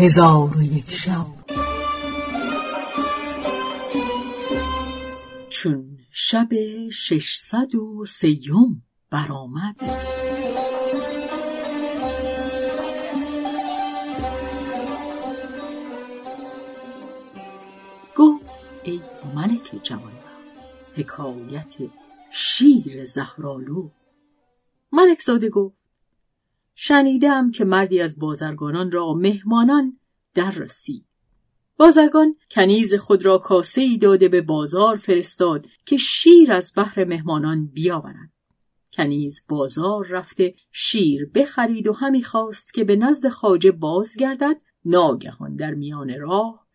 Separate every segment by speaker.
Speaker 1: هزار و یک شب. چون شب ششصد و سیم برآمد. گفت ای ملک جوان حکایت شیر زهرالو ملک زاده گفت شنیدم که مردی از بازرگانان را مهمانان در رسید. بازرگان کنیز خود را کاسه ای داده به بازار فرستاد که شیر از بحر مهمانان بیاورند. کنیز بازار رفته شیر بخرید و همی خواست که به نزد خاجه بازگردد ناگهان در میان راه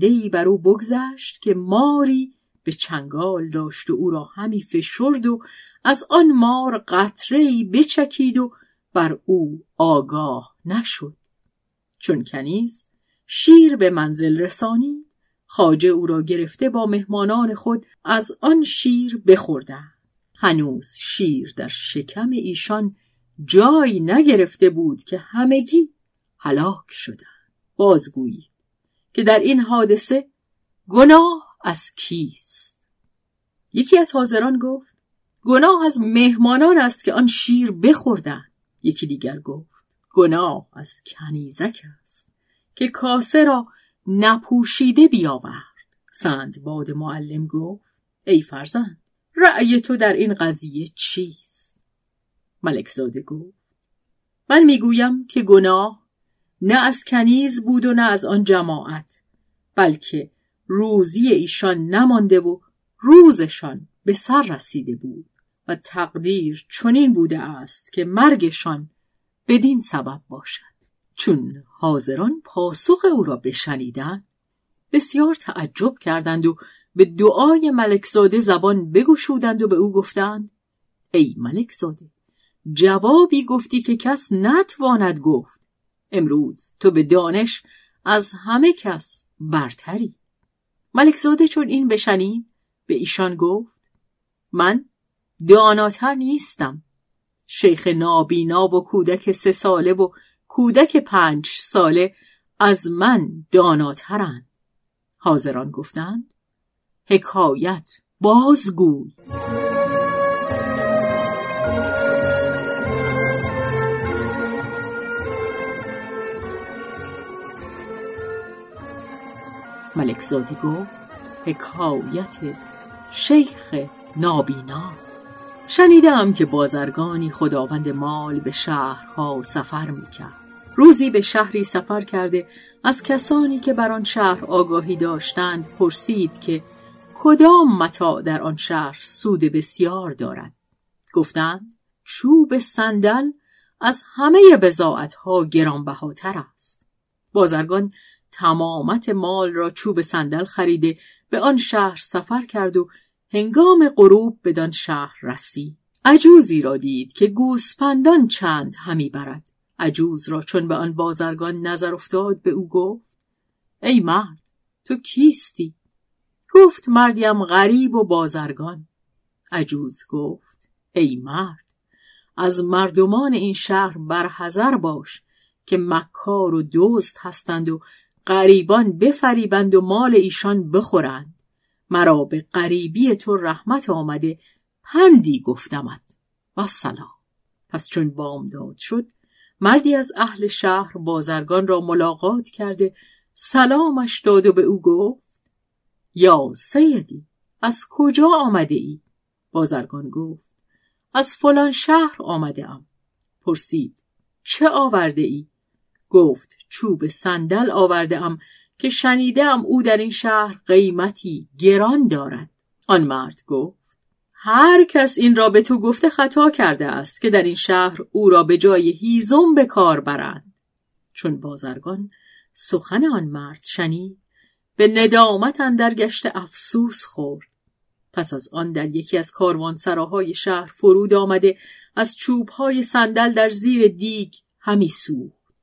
Speaker 1: ای بر او بگذشت که ماری به چنگال داشت و او را همی فشرد و از آن مار قطره بچکید و بر او آگاه نشد. چون کنیز شیر به منزل رسانی خاجه او را گرفته با مهمانان خود از آن شیر بخورده. هنوز شیر در شکم ایشان جای نگرفته بود که همگی هلاک شدند. بازگویی که در این حادثه گناه از کیست؟ یکی از حاضران گفت گناه از مهمانان است که آن شیر بخوردند. یکی دیگر گفت گناه از کنیزک است که کاسه را نپوشیده بیاورد. سند باد معلم گفت ای فرزند رأی تو در این قضیه چیست؟ ملک زاده گفت من می‌گویم که گناه نه از کنیز بود و نه از آن جماعت بلکه روزی ایشان نمانده و روزشان به سر رسیده بود. تقدیر چنین بوده است که مرگشان بدین سبب باشد. چون حاضران پاسخ او را بشنیدند بسیار تعجب کردند و به دعای ملکزاده زبان بگشودند و به او گفتند ای ملکزاده جوابی گفتی که کس نتواند گفت. امروز تو به دانش از همه کس برتری. ملکزاده چون این بشنید به ایشان گفت من داناتر نیستم. شیخ نابینا و کودک سه ساله و کودک پنج ساله از من داناترند. حاضران گفتند حکایت بازگوی. ملک زادی گفت حکایت شیخ نابینا. شنیدم که بازرگانی خداوند مال به شهرها سفر می‌کرد. روزی به شهری سفر کرده از کسانی که بر آن شهر آگاهی داشتند پرسید که کدام متاع در آن شهر سود بسیار دارد؟ گفتند چوب صندل از همه بزاعتها گرانبهاتر است. بازرگان تمامت مال را چوب صندل خریده به آن شهر سفر کرد و هنگام غروب بدان شهر رسید عجوزی را دید که گوسپندان چند همی برد. عجوز را چون به آن بازرگان نظر افتاد به او گفت ای مرد تو کیستی؟ گفت مردیم غریب و بازرگان. عجوز گفت ای مرد از مردمان این شهر برحذر باش که مکار و دوست هستند و غریبان بفریبند و مال ایشان بخورند. مرا به قریبی تو رحمت آمده پندی گفتمت و سلام پس چون بامداد شد مردی از اهل شهر بازرگان را ملاقات کرده سلامش داد و به او گفت یا سیدی از کجا آمده ای؟ بازرگان گفت از فلان شهر آمده ام. پرسید چه آورده ای؟ گفت چوب صندل آورده ام که شنیدم او در این شهر قیمتی گران دارد. آن مرد گفت هر کس این را به تو گفته خطا کرده است که در این شهر او را به جای هیزم به کار برند. چون بازرگان سخن آن مرد شنید به ندامت اندر گشت افسوس خورد. پس از آن در یکی از کاروانسراهای شهر فرود آمده از چوبهای صندل در زیر دیگ همی سوخت.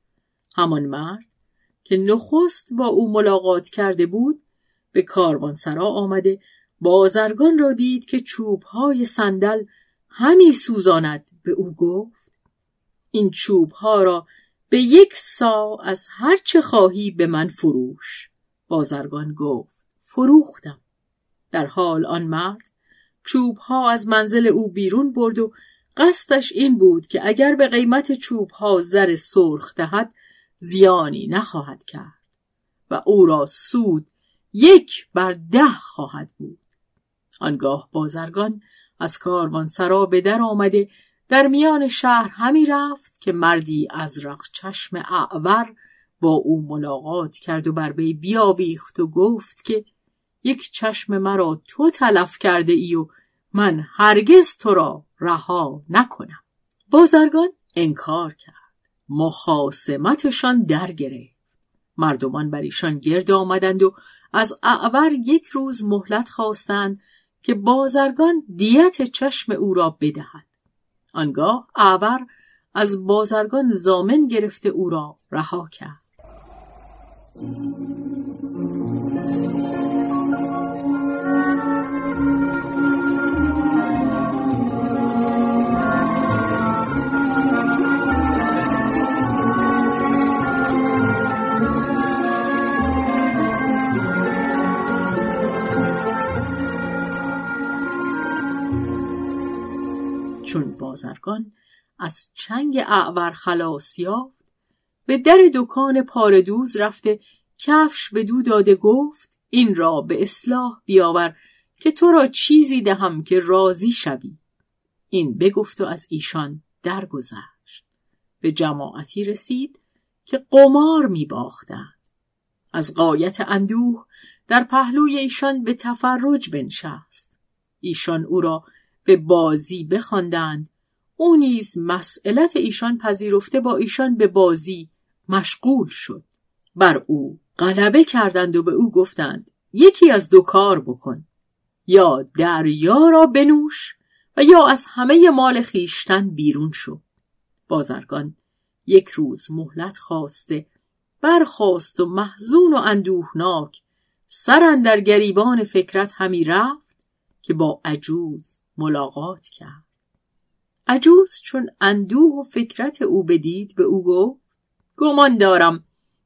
Speaker 1: همان مرد که نخست با او ملاقات کرده بود به کاروانسرا آمده بازرگان را دید که چوبهای صندل همی سوزاند. به او گفت این چوبها را به یک سا از هر چه خواهی به من فروش. بازرگان گفت فروختم. در حال آن مرد چوب ها از منزل او بیرون برد و قصدش این بود که اگر به قیمت چوب ها زر سرخ دهد زیانی نخواهد کرد و او را سود یک بر ده خواهد بود. آنگاه بازرگان از سرا به در آمده در میان شهر همی رفت که مردی از رق چشم اعور با او ملاقات کرد و بر وی بیاویخت و گفت که یک چشم مرا تو تلف کرده ای و من هرگز تو را رها نکنم. بازرگان انکار کرد. مخاسمتشان در گرفت مردمان بر ایشان گرد آمدند و از اعور یک روز مهلت خواستند که بازرگان دیت چشم او را بدهد آنگاه اعور از بازرگان زامن گرفته او را رها کرد. چون بازرگان از چنگ اعور خلاص یافت به در دکان پاردوز رفته کفش به دو داده گفت این را به اصلاح بیاور که تو را چیزی دهم که راضی شوی. این بگفت و از ایشان درگذشت. به جماعتی رسید که قمار می باختند. از قایت اندوه در پهلوی ایشان به تفرج بنشست. ایشان او را به بازی بخواندند. او نیز مسئلت ایشان پذیرفته با ایشان به بازی مشغول شد. بر او غلبه کردند و به او گفتند یکی از دو کار بکن یا دریا را بنوش و یا از همه مال خیشتن بیرون شو. بازرگان یک روز مهلت خواسته برخواست و محزون و اندوهناک سر در گریبان فکرت همی رفت که با عجوز ملاقات کرد. عجوز چون اندوه و فکرت او بدید به او گفت گمان دارم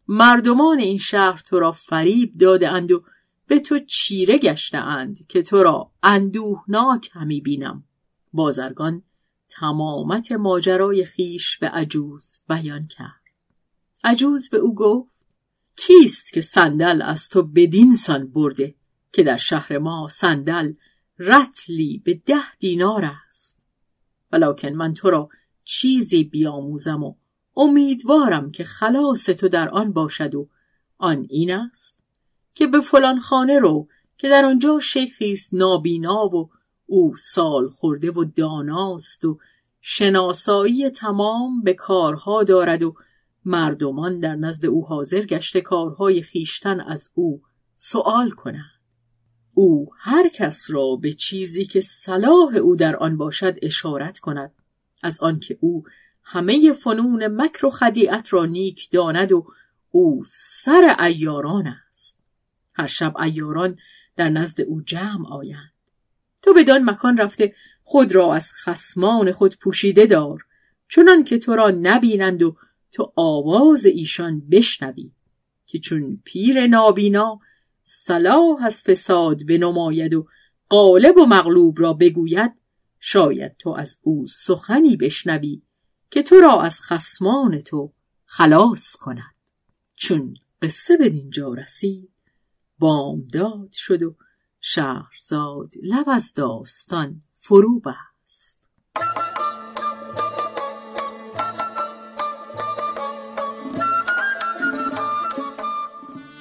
Speaker 1: مردمان این شهر تو را فریب داده اند و به تو چیره گشته اند که تو را اندوهناک همی بینم. بازرگان تمامت ماجرای خیش به عجوز بیان کرد. عجوز به او گفت کیست که صندل از تو بدین سان برده که در شهر ما صندل رتلی به ده دینار است. ولکن من تو را چیزی بیاموزم و امیدوارم که خلاص تو در آن باشد و آن این است که به فلان خانه رو که در آنجا شیخی است نابینا و او سال خورده و داناست و شناسایی تمام به کارها دارد و مردمان در نزد او حاضر گشته کارهای خیشتن از او سوال کنند. او هر کس را به چیزی که صلاح او در آن باشد اشارت کند. از آنکه او همه فنون مکر و خدیعت را نیک داند و او سر ایاران است. هر شب ایاران در نزد او جمع آیند. تو بدان مکان رفته خود را از خسمان خود پوشیده دار. چنان که تو را نبینند و تو آواز ایشان بشنوی. که چون پیر نابینا صلاح از فساد بنماید و غالب و مغلوب را بگوید شاید تو از او سخنی بشنوی که تو را از خسمان تو خلاص کند. چون قصه به دینجا رسید بامداد شد و شهرزاد لب از داستان فرو بست.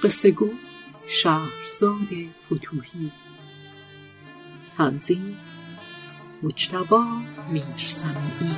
Speaker 1: قصه گو شهرزاد فتوهی. تنظیم مجتبا میرسمی